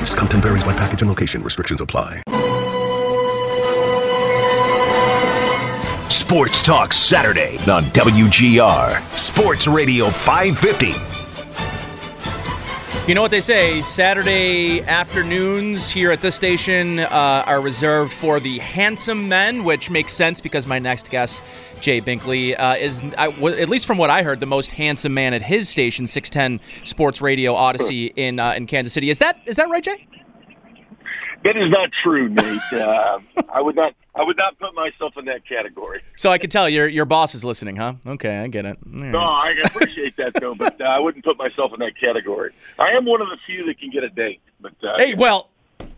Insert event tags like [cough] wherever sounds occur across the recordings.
Device. Content varies by package and location. Restrictions apply. Sports Talk Saturday on WGR Sports Radio 550. You know what they say? Saturday afternoons here at this station uh, are reserved for the handsome men, which makes sense because my next guest, Jay Binkley, uh, is, I, w- at least from what I heard, the most handsome man at his station, 610 Sports Radio Audacy in uh, in Kansas City. Is that is that right, Jay? That is not true, Nate. [laughs] Uh, I would not. I would not put myself in that category. So I can tell your your boss is listening, huh? Okay, I get it. Right. No, I appreciate that though, but uh, I wouldn't put myself in that category. I am one of the few that can get a date. But uh, Hey, well,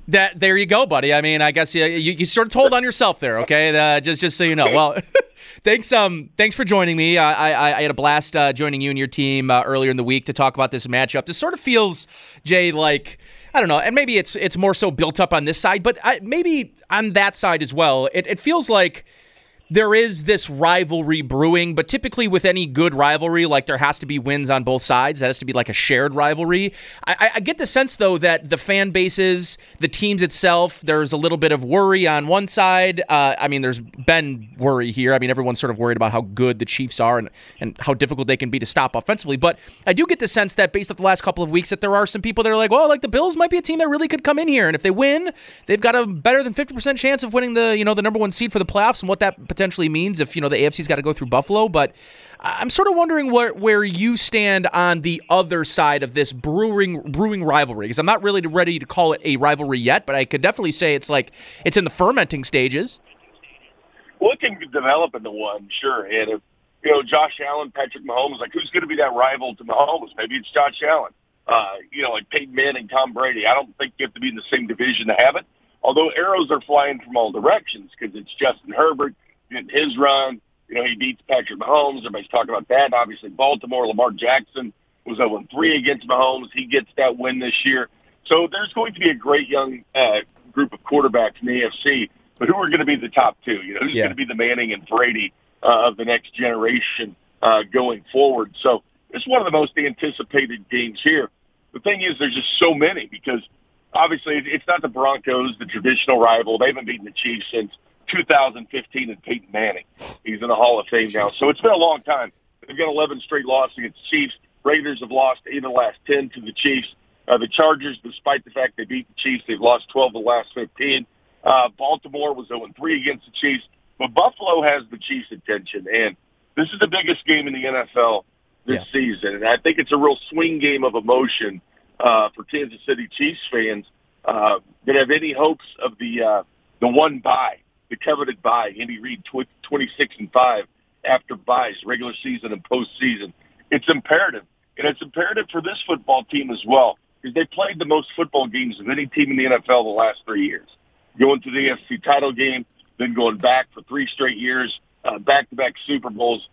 that there you go, buddy. I mean, I guess you you, you sort of told on yourself there. Okay, uh, just just so you know. Well, [laughs] thanks um thanks for joining me. I I, I had a blast uh, joining you and your team uh, earlier in the week to talk about this matchup. This sort of feels, Jay, like. I don't know, and maybe it's it's more so built up on this side, but I, maybe on that side as well. It, it feels like there is this rivalry brewing, but typically with any good rivalry, like there has to be wins on both sides. That has to be like a shared rivalry. I, I get the sense though that the fan bases, the teams itself, there's a little bit of worry on one side. Uh, I mean, there's been worry here. I mean, everyone's sort of worried about how good the Chiefs are and and how difficult they can be to stop offensively. But I do get the sense that based off the last couple of weeks, that there are some people that are like, well, like the Bills might be a team that really could come in here, and if they win, they've got a better than fifty percent chance of winning the you know the number one seed for the playoffs, and what that potentially means if you know the AFC's got to go through Buffalo. But I'm sort of wondering where where you stand on the other side of this brewing brewing rivalry because I'm not really ready to call it a rivalry yet, but I could definitely say it's like it's in the fermenting stages. Well, it can develop into one, sure. And if you know Josh Allen, Patrick Mahomes, like who's going to be that rival to Mahomes? Maybe it's Josh Allen. Uh, you know, like Peyton Manning, and Tom Brady. I don't think you have to be in the same division to have it. Although arrows are flying from all directions because it's Justin Herbert getting his run. You know, he beats Patrick Mahomes. Everybody's talking about that. Obviously, Baltimore, Lamar Jackson was 0-3 against Mahomes. He gets that win this year. So there's going to be a great young uh, group of quarterbacks in the AFC. But who are going to be the top two? You know, who's Yeah. going to be the Manning and Brady uh, of the next generation uh, going forward? So it's one of the most anticipated games here. The thing is, there's just so many because obviously it's not the Broncos, the traditional rival. They haven't beaten the Chiefs since 2015 and Peyton Manning. He's in the Hall of Fame now. So it's been a long time. They've got 11 straight losses against the Chiefs. Raiders have lost eight of the last 10 to the Chiefs. Uh, the Chargers, despite the fact they beat the Chiefs, they've lost 12 of the last 15. Uh, Baltimore was 0-3 against the Chiefs. But Buffalo has the Chiefs' attention. And this is the biggest game in the NFL this Yeah. season. And I think it's a real swing game of emotion uh, for Kansas City Chiefs fans uh, that have any hopes of the uh, the one bye, the coveted bye. Andy Reid, tw- 26 and five after byes, regular season and postseason. It's imperative, and it's imperative for this football team as well because they played the most football games of any team in the NFL the last three years, going to the AFC title game, then going back for three straight years, uh, back-to-back Super Bowls.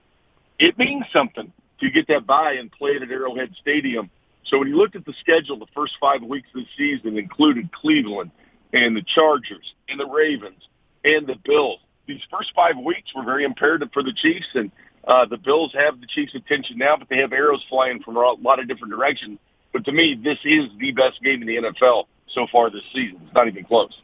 It means something to get that bye and play it at Arrowhead Stadium. So when you looked at the schedule, the first five weeks of the season included Cleveland and the Chargers and the Ravens and the Bills. These first five weeks were very imperative for the Chiefs, and uh, the Bills have the Chiefs' attention now, but they have arrows flying from a lot of different directions. But to me, this is the best game in the NFL so far this season. It's not even close.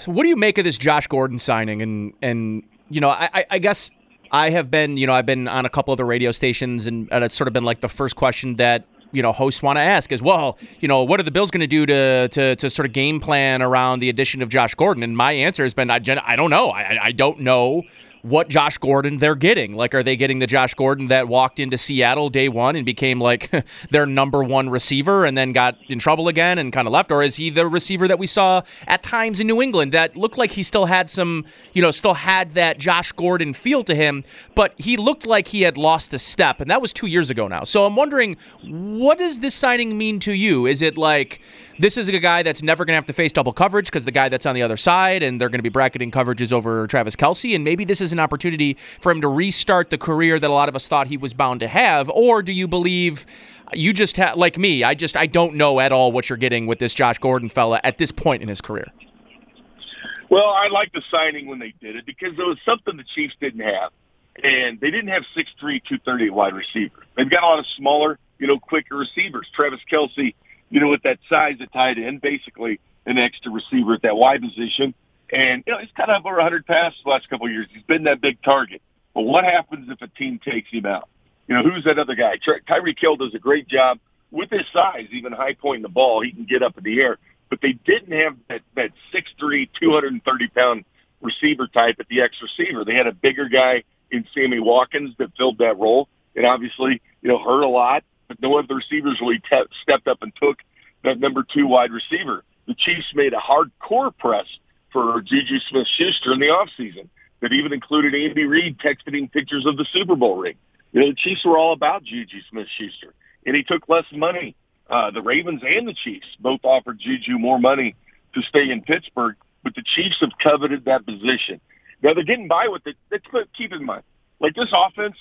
So what do you make of this Josh Gordon signing? And and you know, I, I- guess I have been, you know, I've been on a couple of the radio stations, and, and it's sort of been like the first question that you know hosts want to ask is, well, you know, what are the Bills going to do to to to sort of game plan around the addition of Josh Gordon? And my answer has been, I, I don't know. I, I don't know what Josh Gordon they're getting. Like, are they getting the Josh Gordon that walked into Seattle day one and became like [laughs] their number one receiver and then got in trouble again and kind of left? Or is he the receiver that we saw at times in New England that looked like he still had some, you know, still had that Josh Gordon feel to him, but he looked like he had lost a step, and that was two years ago now. So I'm wondering, what does this signing mean to you? Is it like, this is a guy that's never going to have to face double coverage because the guy that's on the other side and they're going to be bracketing coverages over Travis Kelce. And maybe this is an opportunity for him to restart the career that a lot of us thought he was bound to have. Or do you believe you just have, like me, I just, I don't know at all what you're getting with this Josh Gordon fella at this point in his career? Well, I like the signing when they did it because it was something the Chiefs didn't have. And they didn't have 6'3", 230 wide receivers. They've got a lot of smaller, you know, quicker receivers. Travis Kelce, you know, with that size at tight end, basically an extra receiver at that wide position. And, you know, he's kind of over 100 passes the last couple of years. He's been that big target. But what happens if a team takes him out? You know, who's that other guy? Ty- Tyreek Hill does a great job with his size, even high pointing the ball. He can get up in the air. But they didn't have that, that 6'3", 230-pound receiver type at the X receiver. They had a bigger guy in Sammy Watkins that filled that role and obviously, you know, hurt a lot but no other receivers really te- stepped up and took that number two wide receiver. The Chiefs made a hardcore press for Juju Smith-Schuster in the offseason that even included Andy Reid texting pictures of the Super Bowl ring. You know, the Chiefs were all about Juju Smith-Schuster, and he took less money. Uh, the Ravens and the Chiefs both offered Juju more money to stay in Pittsburgh, but the Chiefs have coveted that position. Now they're getting by with it. Let's keep in mind, like this offense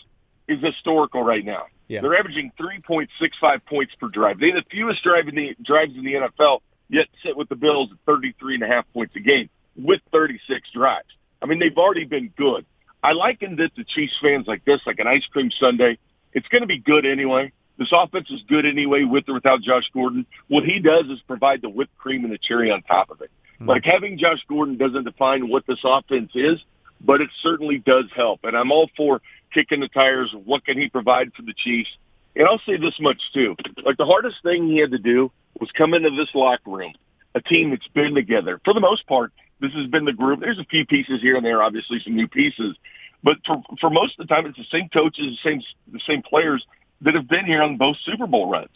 is historical right now. Yeah. They're averaging 3.65 points per drive. They have the fewest drive in the, drives in the NFL, yet sit with the Bills at 33 and a half points a game with 36 drives. I mean, they've already been good. I liken it to Chiefs fans like this, like an ice cream sundae. It's going to be good anyway. This offense is good anyway, with or without Josh Gordon. What he does is provide the whipped cream and the cherry on top of it. Mm-hmm. Like having Josh Gordon doesn't define what this offense is, but it certainly does help. And I'm all for kicking the tires. What can he provide for the Chiefs? And I'll say this much too. Like the hardest thing he had to do was come into this locker room, a team that's been together. For the most part, this has been the group. There's a few pieces here and there, obviously some new pieces. But for, for most of the time, it's the same coaches, the same, the same players that have been here on both Super Bowl runs.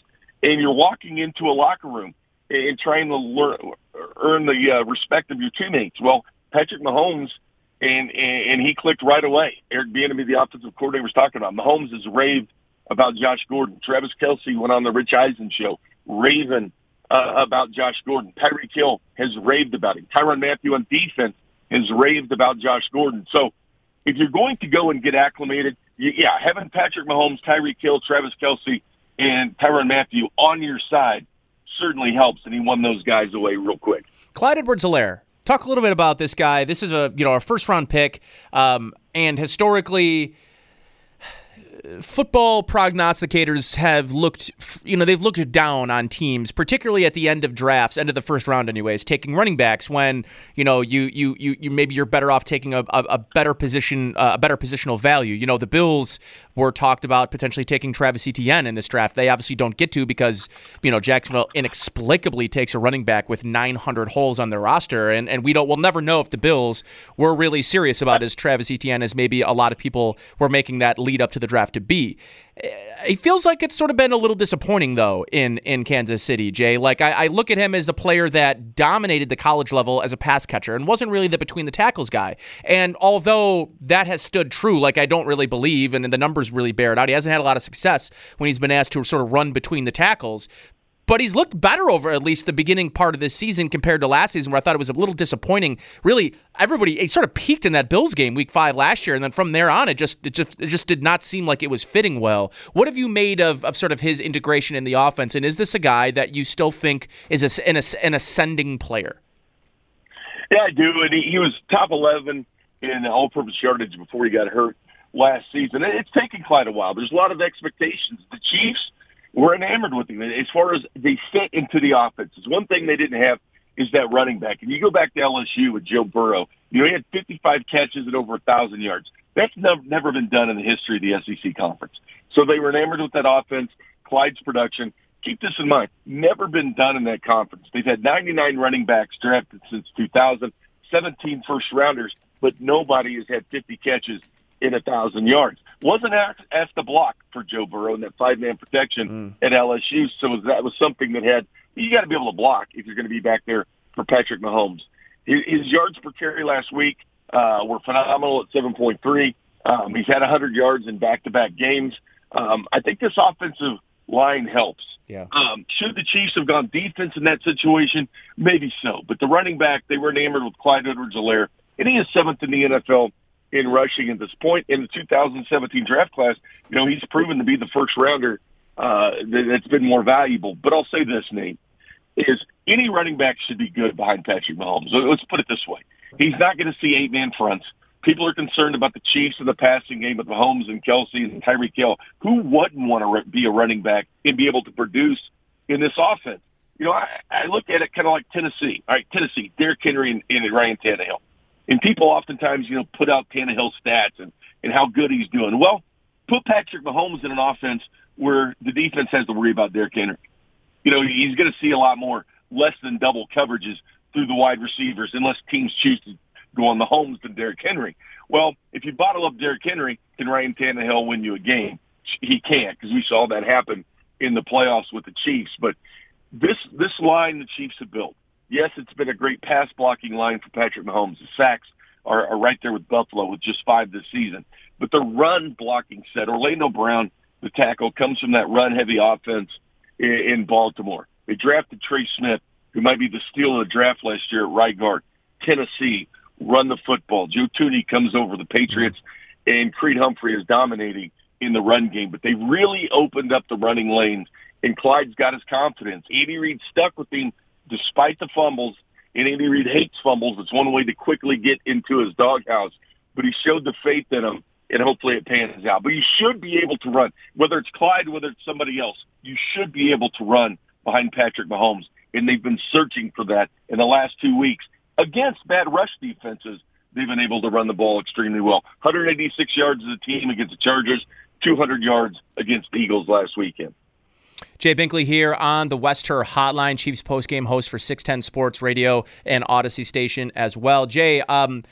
And you're walking into a locker room and trying to learn, earn the uh, respect of your teammates. Well, Patrick Mahomes – and, and he clicked right away. Eric Bieniemy, the offensive coordinator, was talking about. Mahomes has raved about Josh Gordon. Travis Kelce went on the Rich Eisen show, raving uh, about Josh Gordon. Tyreek Hill has raved about him. Tyrann Mathieu on defense has raved about Josh Gordon. So if you're going to go and get acclimated, yeah, having Patrick Mahomes, Tyreek Hill, Travis Kelce, and Tyrann Mathieu on your side certainly helps, and he won those guys away real quick. Clyde Edwards-Helaire Talk a little bit about this guy. This is a you know our first round pick, um, and historically football prognosticators have looked, you know, they've looked down on teams, particularly at the end of drafts, end of the first round, anyways, taking running backs when you know you you you, you maybe you're better off taking a, a, a better position, uh, a better positional value. You know, the Bills were talked about potentially taking Travis Etienne in this draft. They obviously don't get to because you know Jacksonville inexplicably takes a running back with 900 holes on their roster, and and we don't we'll never know if the Bills were really serious about his Travis Etienne as maybe a lot of people were making that lead up to the draft to be. It feels like it's sort of been a little disappointing though in in Kansas City, Jay. Like I, I, look at him as a player that dominated the college level as a pass catcher and wasn't really the between the tackles guy. And although that has stood true, like I don't really believe, and the numbers really bear it out. He hasn't had a lot of success when he's been asked to sort of run between the tackles but he's looked better over at least the beginning part of this season compared to last season, where I thought it was a little disappointing. Really, everybody it sort of peaked in that Bills game week five last year, and then from there on, it just it just it just did not seem like it was fitting well. What have you made of, of sort of his integration in the offense, and is this a guy that you still think is a, an, an ascending player? Yeah, I do. And he, he was top eleven in all-purpose yardage before he got hurt last season. It's taken quite a while. There's a lot of expectations. The Chiefs we're enamored with him. As far as they fit into the offense, it's one thing they didn't have is that running back. And you go back to LSU with Joe Burrow, you know, he had 55 catches and over a 1,000 yards. That's never, never been done in the history of the SEC conference. So they were enamored with that offense, Clyde's production. keep this in mind. Never been done in that conference. They've had 99 running backs drafted since 2000, 17 first rounders, but nobody has had 50 catches in a thousand yards. Wasn't asked, asked to block for Joe Burrow in that five man protection mm. at LSU. So that was something that had you got to be able to block if you're going to be back there for Patrick Mahomes. His, his yards per carry last week uh, were phenomenal at 7.3. Um, he's had 100 yards in back-to-back games. Um, I think this offensive line helps. Yeah. Um, should the Chiefs have gone defense in that situation? Maybe so. But the running back, they were enamored with Clyde Edwards-Helaire, and he is seventh in the NFL in rushing at this point. In the 2017 draft class, you know, he's proven to be the first rounder uh, that's been more valuable. But I'll say this, Nate, is any running back should be good behind Patrick Mahomes. Let's put it this way. He's not going to see eight-man fronts. People are concerned about the Chiefs and the passing game with Mahomes and Kelce and Tyreek Hill. Who wouldn't want to be a running back and be able to produce in this offense? You know, I, I look at it kind of like Tennessee. All right, Tennessee, Derrick Henry and, and Ryan Tannehill. And people oftentimes, you know, put out Tannehill stats and, and how good he's doing. Well, put Patrick Mahomes in an offense where the defense has to worry about Derrick Henry. You know, he's going to see a lot more less than double coverages through the wide receivers unless teams choose to go on the homes than Derrick Henry. Well, if you bottle up Derrick Henry, can Ryan Tannehill win you a game? He can't because we saw that happen in the playoffs with the Chiefs. But this this line the Chiefs have built, yes, it's been a great pass blocking line for Patrick Mahomes. The sacks are, are right there with Buffalo with just five this season. But the run blocking set, Orlando Brown, the tackle, comes from that run heavy offense in, in Baltimore. They drafted Trey Smith, who might be the steal of the draft last year at right guard. Tennessee run the football. Joe Thuney comes over the Patriots, and Creed Humphrey is dominating in the run game. But they really opened up the running lanes, and Clyde's got his confidence. Andy Reid stuck with him despite the fumbles, and Andy Reid hates fumbles. It's one way to quickly get into his doghouse. But he showed the faith in him, and hopefully it pans out. But you should be able to run, whether it's Clyde, whether it's somebody else. You should be able to run behind Patrick Mahomes, and they've been searching for that in the last two weeks against bad rush defenses. They've been able to run the ball extremely well. 186 yards as a team against the Chargers, 200 yards against the Eagles last weekend. Jay Binkley here on the West Her Hotline, Chiefs postgame host for 610 Sports Radio and Audacy Station as well. Jay, um,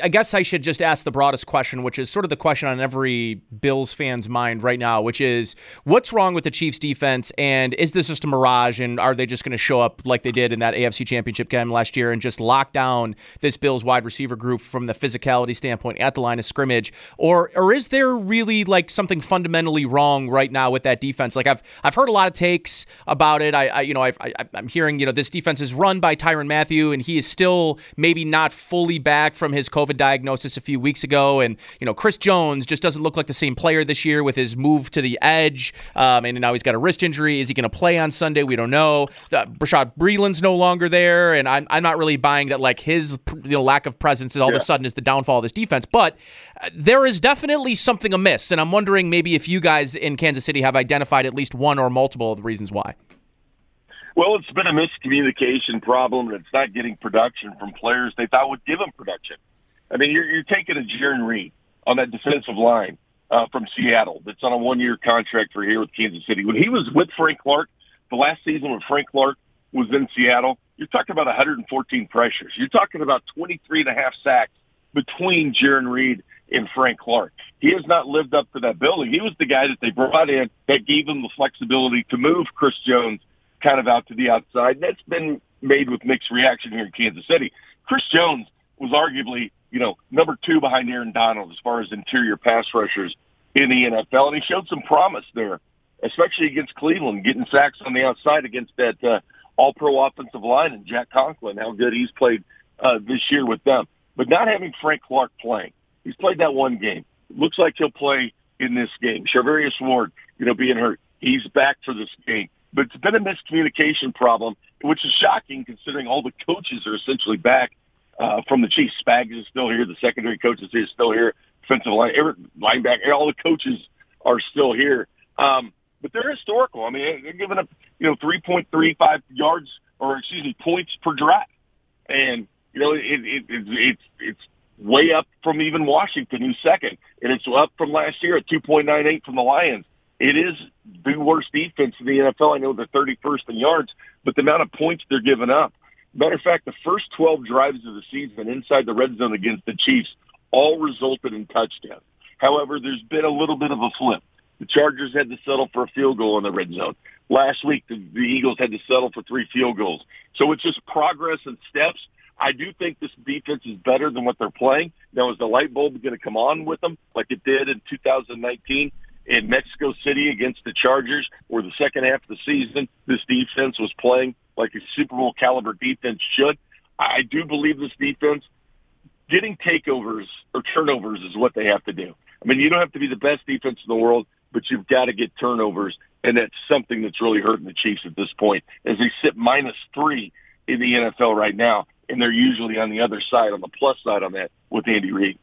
I guess I should just ask the broadest question, which is sort of the question on every Bills fan's mind right now, which is what's wrong with the Chiefs defense and is this just a mirage and are they just going to show up like they did in that AFC championship game last year and just lock down this Bills wide receiver group from the physicality standpoint at the line of scrimmage or or is there really like something fundamentally wrong right now with that defense? Like I've I've heard a lot of takes about it. I, I you know i I, I'm hearing you know this defense is run by Tyrann Mathieu, and he is still maybe not fully back from his COVID diagnosis a few weeks ago. And, you know, Chris Jones just doesn't look like the same player this year with his move to the edge. Um, and now he's got a wrist injury. Is he going to play on Sunday? We don't know. The, Bashaud Breeland's no longer there. And I'm, I'm not really buying that, like, his you know, lack of presence is all yeah. of a sudden is the downfall of this defense. But there is definitely something amiss. And I'm wondering maybe if you guys in Kansas City have identified at least one or multiple of the reasons why. Well, it's been a miscommunication problem, it's not getting production from players they thought would give them production. I mean, you're, you're taking a Jarran Reed on that defensive line uh, from Seattle that's on a one-year contract for here with Kansas City. When he was with Frank Clark, the last season when Frank Clark was in Seattle, you're talking about 114 pressures. You're talking about 23 and a half sacks between Jarran Reed and Frank Clark. He has not lived up to that billing. He was the guy that they brought in that gave them the flexibility to move Chris Jones kind of out to the outside. And that's been made with mixed reaction here in Kansas City. Chris Jones was arguably you know, number two behind Aaron Donald as far as interior pass rushers in the NFL. And he showed some promise there, especially against Cleveland, getting sacks on the outside against that uh, all-pro offensive line and Jack Conklin, how good he's played uh, this year with them. But not having Frank Clark playing. He's played that one game. Looks like he'll play in this game. Charvarius Ward, you know, being hurt. He's back for this game. But it's been a miscommunication problem, which is shocking considering all the coaches are essentially back uh, from the Chiefs. Spags is still here. The secondary coaches is still here. Defensive line, every, linebacker, all the coaches are still here. Um, but they're historical. I mean, they're giving up, you know, 3.35 yards or excuse me, points per drive. And, you know, it, it, it, it's, it's way up from even Washington, who's second. And it's up from last year at 2.98 from the Lions. it is the worst defense in the NFL. I know they're 31st in yards, but the amount of points they're giving up. Matter of fact, the first 12 drives of the season inside the red zone against the Chiefs all resulted in touchdowns. However, there's been a little bit of a flip. The Chargers had to settle for a field goal in the red zone. Last week, the, the Eagles had to settle for three field goals. So it's just progress and steps. I do think this defense is better than what they're playing. Now, is the light bulb going to come on with them like it did in 2019 in Mexico City against the Chargers, where the second half of the season, this defense was playing like a Super Bowl caliber defense should? I do believe this defense getting takeovers or turnovers is what they have to do. I mean, you don't have to be the best defense in the world, but you've got to get turnovers, and that's something that's really hurting the Chiefs at this point, as they sit minus three in the NFL right now, and they're usually on the other side, on the plus side on that with Andy Reid.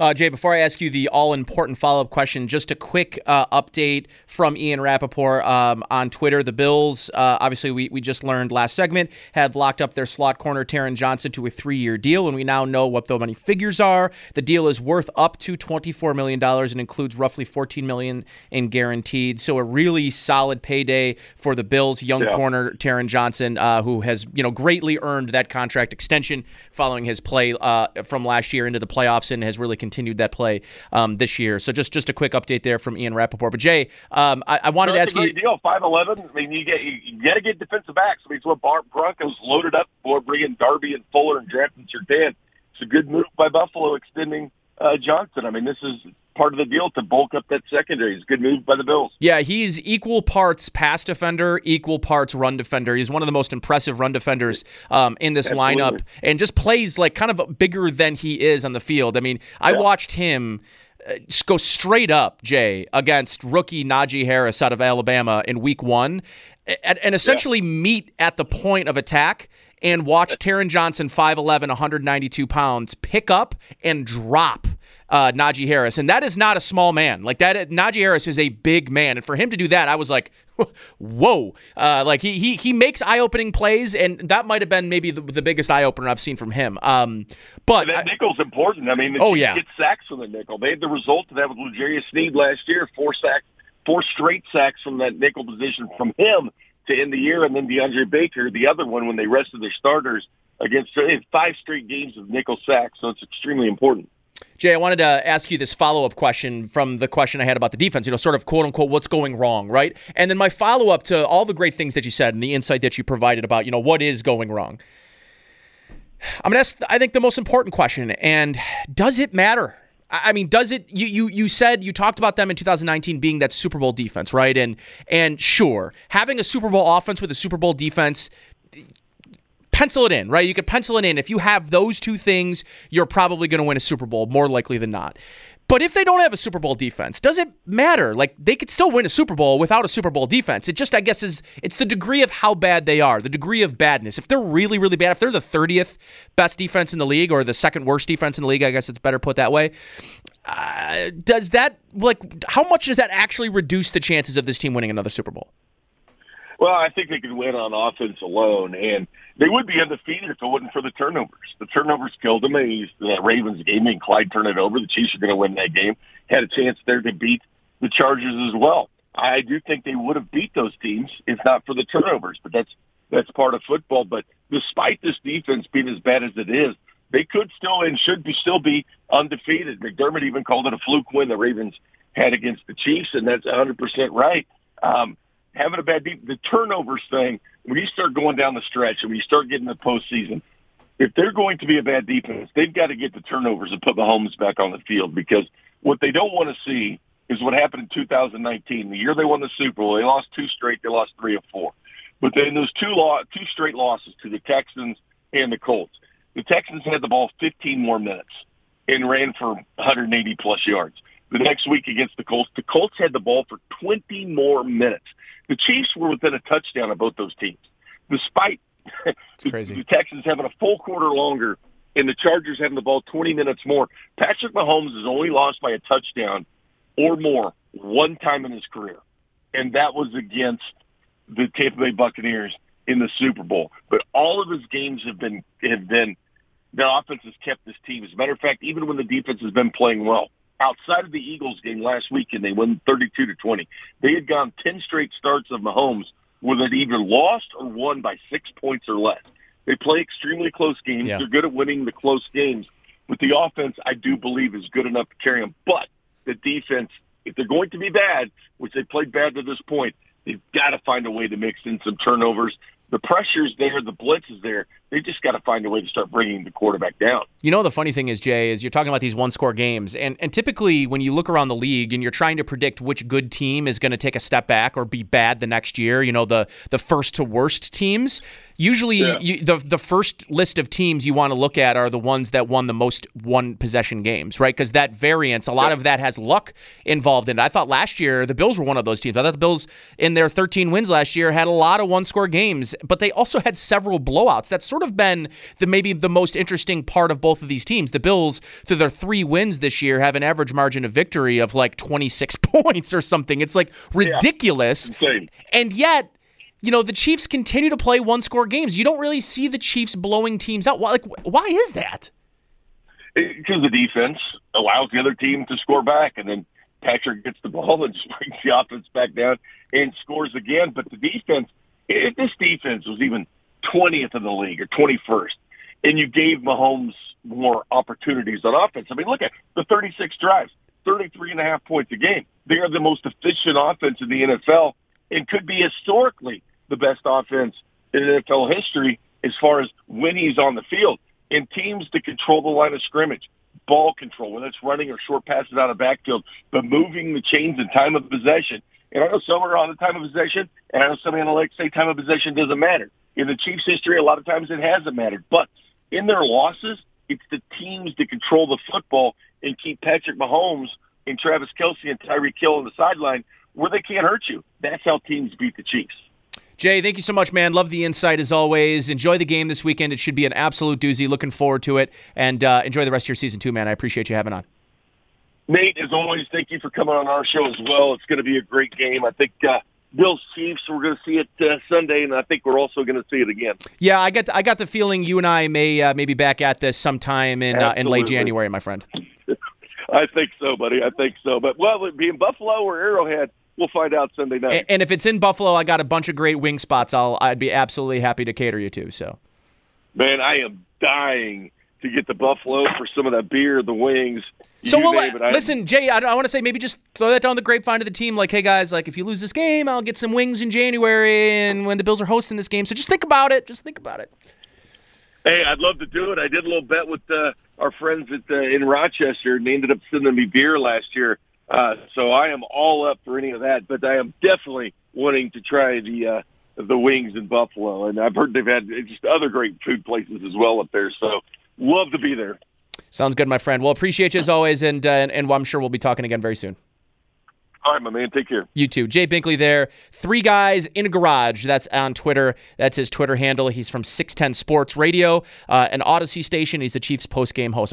Uh, Jay, before I ask you the all important follow up question, just a quick uh, update from Ian Rapoport um, on Twitter. The Bills, uh, obviously, we, we just learned last segment, have locked up their slot corner, Taron Johnson, to a three year deal, and we now know what the money figures are. The deal is worth up to $24 million and includes roughly 14 million in guaranteed. So a really solid payday for the Bills' young yeah. corner, Taron Johnson, uh, who has you know greatly earned that contract extension following his play uh, from last year into the playoffs and has really continued that play um, this year. So just just a quick update there from Ian Rapoport. But Jay, um, I, I, wanted no, to ask you. Deal five eleven. I mean, you get you, you got to get defensive backs. I mean, it's what Bar- Broncos loaded up for bringing Darby and Fuller and drafting Surtain. It's a good move by Buffalo extending uh, Johnson. I mean, this is part of the deal to bulk up that secondary. It's a good move by the Bills. Yeah, he's equal parts pass defender, equal parts run defender. He's one of the most impressive run defenders um, in this Absolutely. lineup, and just plays like kind of bigger than he is on the field. I mean, I yeah. watched him. Uh, go straight up, Jay, against rookie Najee Harris out of Alabama in week one, and, and essentially yeah. meet at the point of attack and watch Taron Johnson, 5'11, 192 pounds, pick up and drop uh, Najee Harris, and that is not a small man. Like that, Najee Harris is a big man, and for him to do that, I was like, [laughs] "Whoa!" Uh, like he he he makes eye-opening plays, and that might have been maybe the, the biggest eye-opener I've seen from him. Um, but that nickel's important. I mean, oh yeah, get sacks from the nickel. They had the result of that with L'Jarius Sneed last year, four sacks, four straight sacks from that nickel position from him to end the year, and then DeAndre Baker, the other one when they rested their starters against five straight games of nickel sacks. So it's extremely important. Jay, I wanted to ask you this follow up question from the question I had about the defense, you know, sort of quote unquote, what's going wrong, right? And then my follow up to all the great things that you said and the insight that you provided about, you know, what is going wrong. I'm going to ask, I think, the most important question, and does it matter? I mean, does it? You you you said you talked about them in 2019 being that Super Bowl defense, right? And and sure, having a Super Bowl offense with a Super Bowl defense pencil it in, right? You could pencil it in. If you have those two things, you're probably going to win a Super Bowl more likely than not. But if they don't have a Super Bowl defense, does it matter? Like they could still win a Super Bowl without a Super Bowl defense. It just, I guess, is it's the degree of how bad they are, the degree of badness. If they're really, really bad, if they're the 30th best defense in the league or the second worst defense in the league, I guess it's better put that way. Uh, does that like how much does that actually reduce the chances of this team winning another Super Bowl? Well, I think they could win on offense alone, and they would be undefeated if it wasn't for the turnovers. The turnovers killed them. Used the Ravens game, and Clyde turned it over. The Chiefs are going to win that game. Had a chance there to beat the Chargers as well. I do think they would have beat those teams if not for the turnovers, but that's that's part of football. But despite this defense being as bad as it is, they could still and should be still be undefeated. McDermott even called it a fluke win the Ravens had against the Chiefs, and that's 100% right. Um, having a bad deep, the turnovers thing, when you start going down the stretch and when you start getting the postseason, if they're going to be a bad defense, they've got to get the turnovers and put Mahomes back on the field because what they don't want to see is what happened in 2019. The year they won the Super Bowl, they lost two straight, they lost three or four. But then those two law, two straight losses to the Texans and the Colts. The Texans had the ball 15 more minutes and ran for 180 plus yards. The next week against the Colts, the Colts had the ball for 20 more minutes. The Chiefs were within a touchdown of both those teams, despite the, the Texans having a full quarter longer and the Chargers having the ball 20 minutes more. Patrick Mahomes has only lost by a touchdown or more one time in his career, and that was against the Tampa Bay Buccaneers in the Super Bowl. But all of his games have been have been their offense has kept this team. As a matter of fact, even when the defense has been playing well, outside of the Eagles game last week, and they won 32 to 20. They had gone 10 straight starts of Mahomes where they'd either lost or won by six points or less. They play extremely close games. Yeah. They're good at winning the close games. But the offense, I do believe, is good enough to carry them. But the defense, if they're going to be bad, which they played bad to this point, they've got to find a way to mix in some turnovers. The pressure's there, the blitz is there. They just got to find a way to start bringing the quarterback down. You know the funny thing is, Jay, is you're talking about these one-score games, and and typically when you look around the league and you're trying to predict which good team is going to take a step back or be bad the next year, you know the the first to worst teams. Usually, Yeah. you, the the first list of teams you want to look at are the ones that won the most one possession games, right? Because that variance, a lot of that has luck involved in it. I thought last year the Bills were one of those teams. I thought the Bills in their 13 wins last year had a lot of one score games, but they also had several blowouts. That's sort of been the maybe the most interesting part of both of these teams. The Bills, through their three wins this year, have an average margin of victory of like 26 [laughs] points or something. It's like ridiculous. Insane. And yet, you know, the Chiefs continue to play one score games. You don't really see the Chiefs blowing teams out. Why, like, why is that? because the defense allows the other team to score back, and then Patrick gets the [laughs] ball and brings the offense back down and scores again. But the defense, if this defense was even 20th in the league or 21st, and you gave Mahomes more opportunities on offense, I mean, look at the 36 drives, 33 and a half points a game. They are the most efficient offense in the NFL and could be historically the best offense in NFL history as far as when he's on the field. And teams to control the line of scrimmage, ball control, whether it's running or short passes out of backfield, but moving the chains in time of possession. And I know some are on the time of possession, and I know some analytics say time of possession doesn't matter. In the Chiefs' history, a lot of times it hasn't mattered. But in their losses, it's the teams that control the football and keep Patrick Mahomes and Travis Kelce and Tyreek Hill on the sideline where they can't hurt you. That's how teams beat the Chiefs. Jay, thank you so much, man. Love the insight as always. Enjoy the game this weekend. It should be an absolute doozy. Looking forward to it. And uh, enjoy the rest of your season, too, man. I appreciate you having on. Nate, as always, thank you for coming on our show as well. It's going to be a great game. I think uh, Bills Chiefs. We're going to see it uh, Sunday, and I think we're also going to see it again. Yeah, I get. I got the feeling you and I may uh, maybe back at this sometime in uh, in late January, my friend. [laughs] I think so, buddy. I think so. But well, it be in Buffalo or Arrowhead, we'll find out Sunday night. And, if it's in Buffalo, I got a bunch of great wing spots. I'll I'd be absolutely happy to cater you to. So Man, I am dying to get to Buffalo for some of that beer, the wings. So we'll name. I- listen, Jay. I, I want to say maybe just throw that down the grapevine to the team. Like, hey guys, like if you lose this game, I'll get some wings in January, and when the Bills are hosting this game. So just think about it. Just think about it. Hey, I'd love to do it. I did a little bet with uh, our friends at uh, in Rochester, and they ended up sending me beer last year. Uh, so I am all up for any of that. But I am definitely wanting to try the uh, the wings in Buffalo, and I've heard they've had just other great food places as well up there. So love to be there. Sounds good, my friend. Well, appreciate you as always, and uh, and, and I'm sure we'll be talking again very soon. All right, my man. Take care. You too. Jay Binkley there. Three guys in a garage. That's on Twitter. That's his Twitter handle. He's from 610 Sports Radio, uh, an Audacy station. He's the Chiefs post-game host.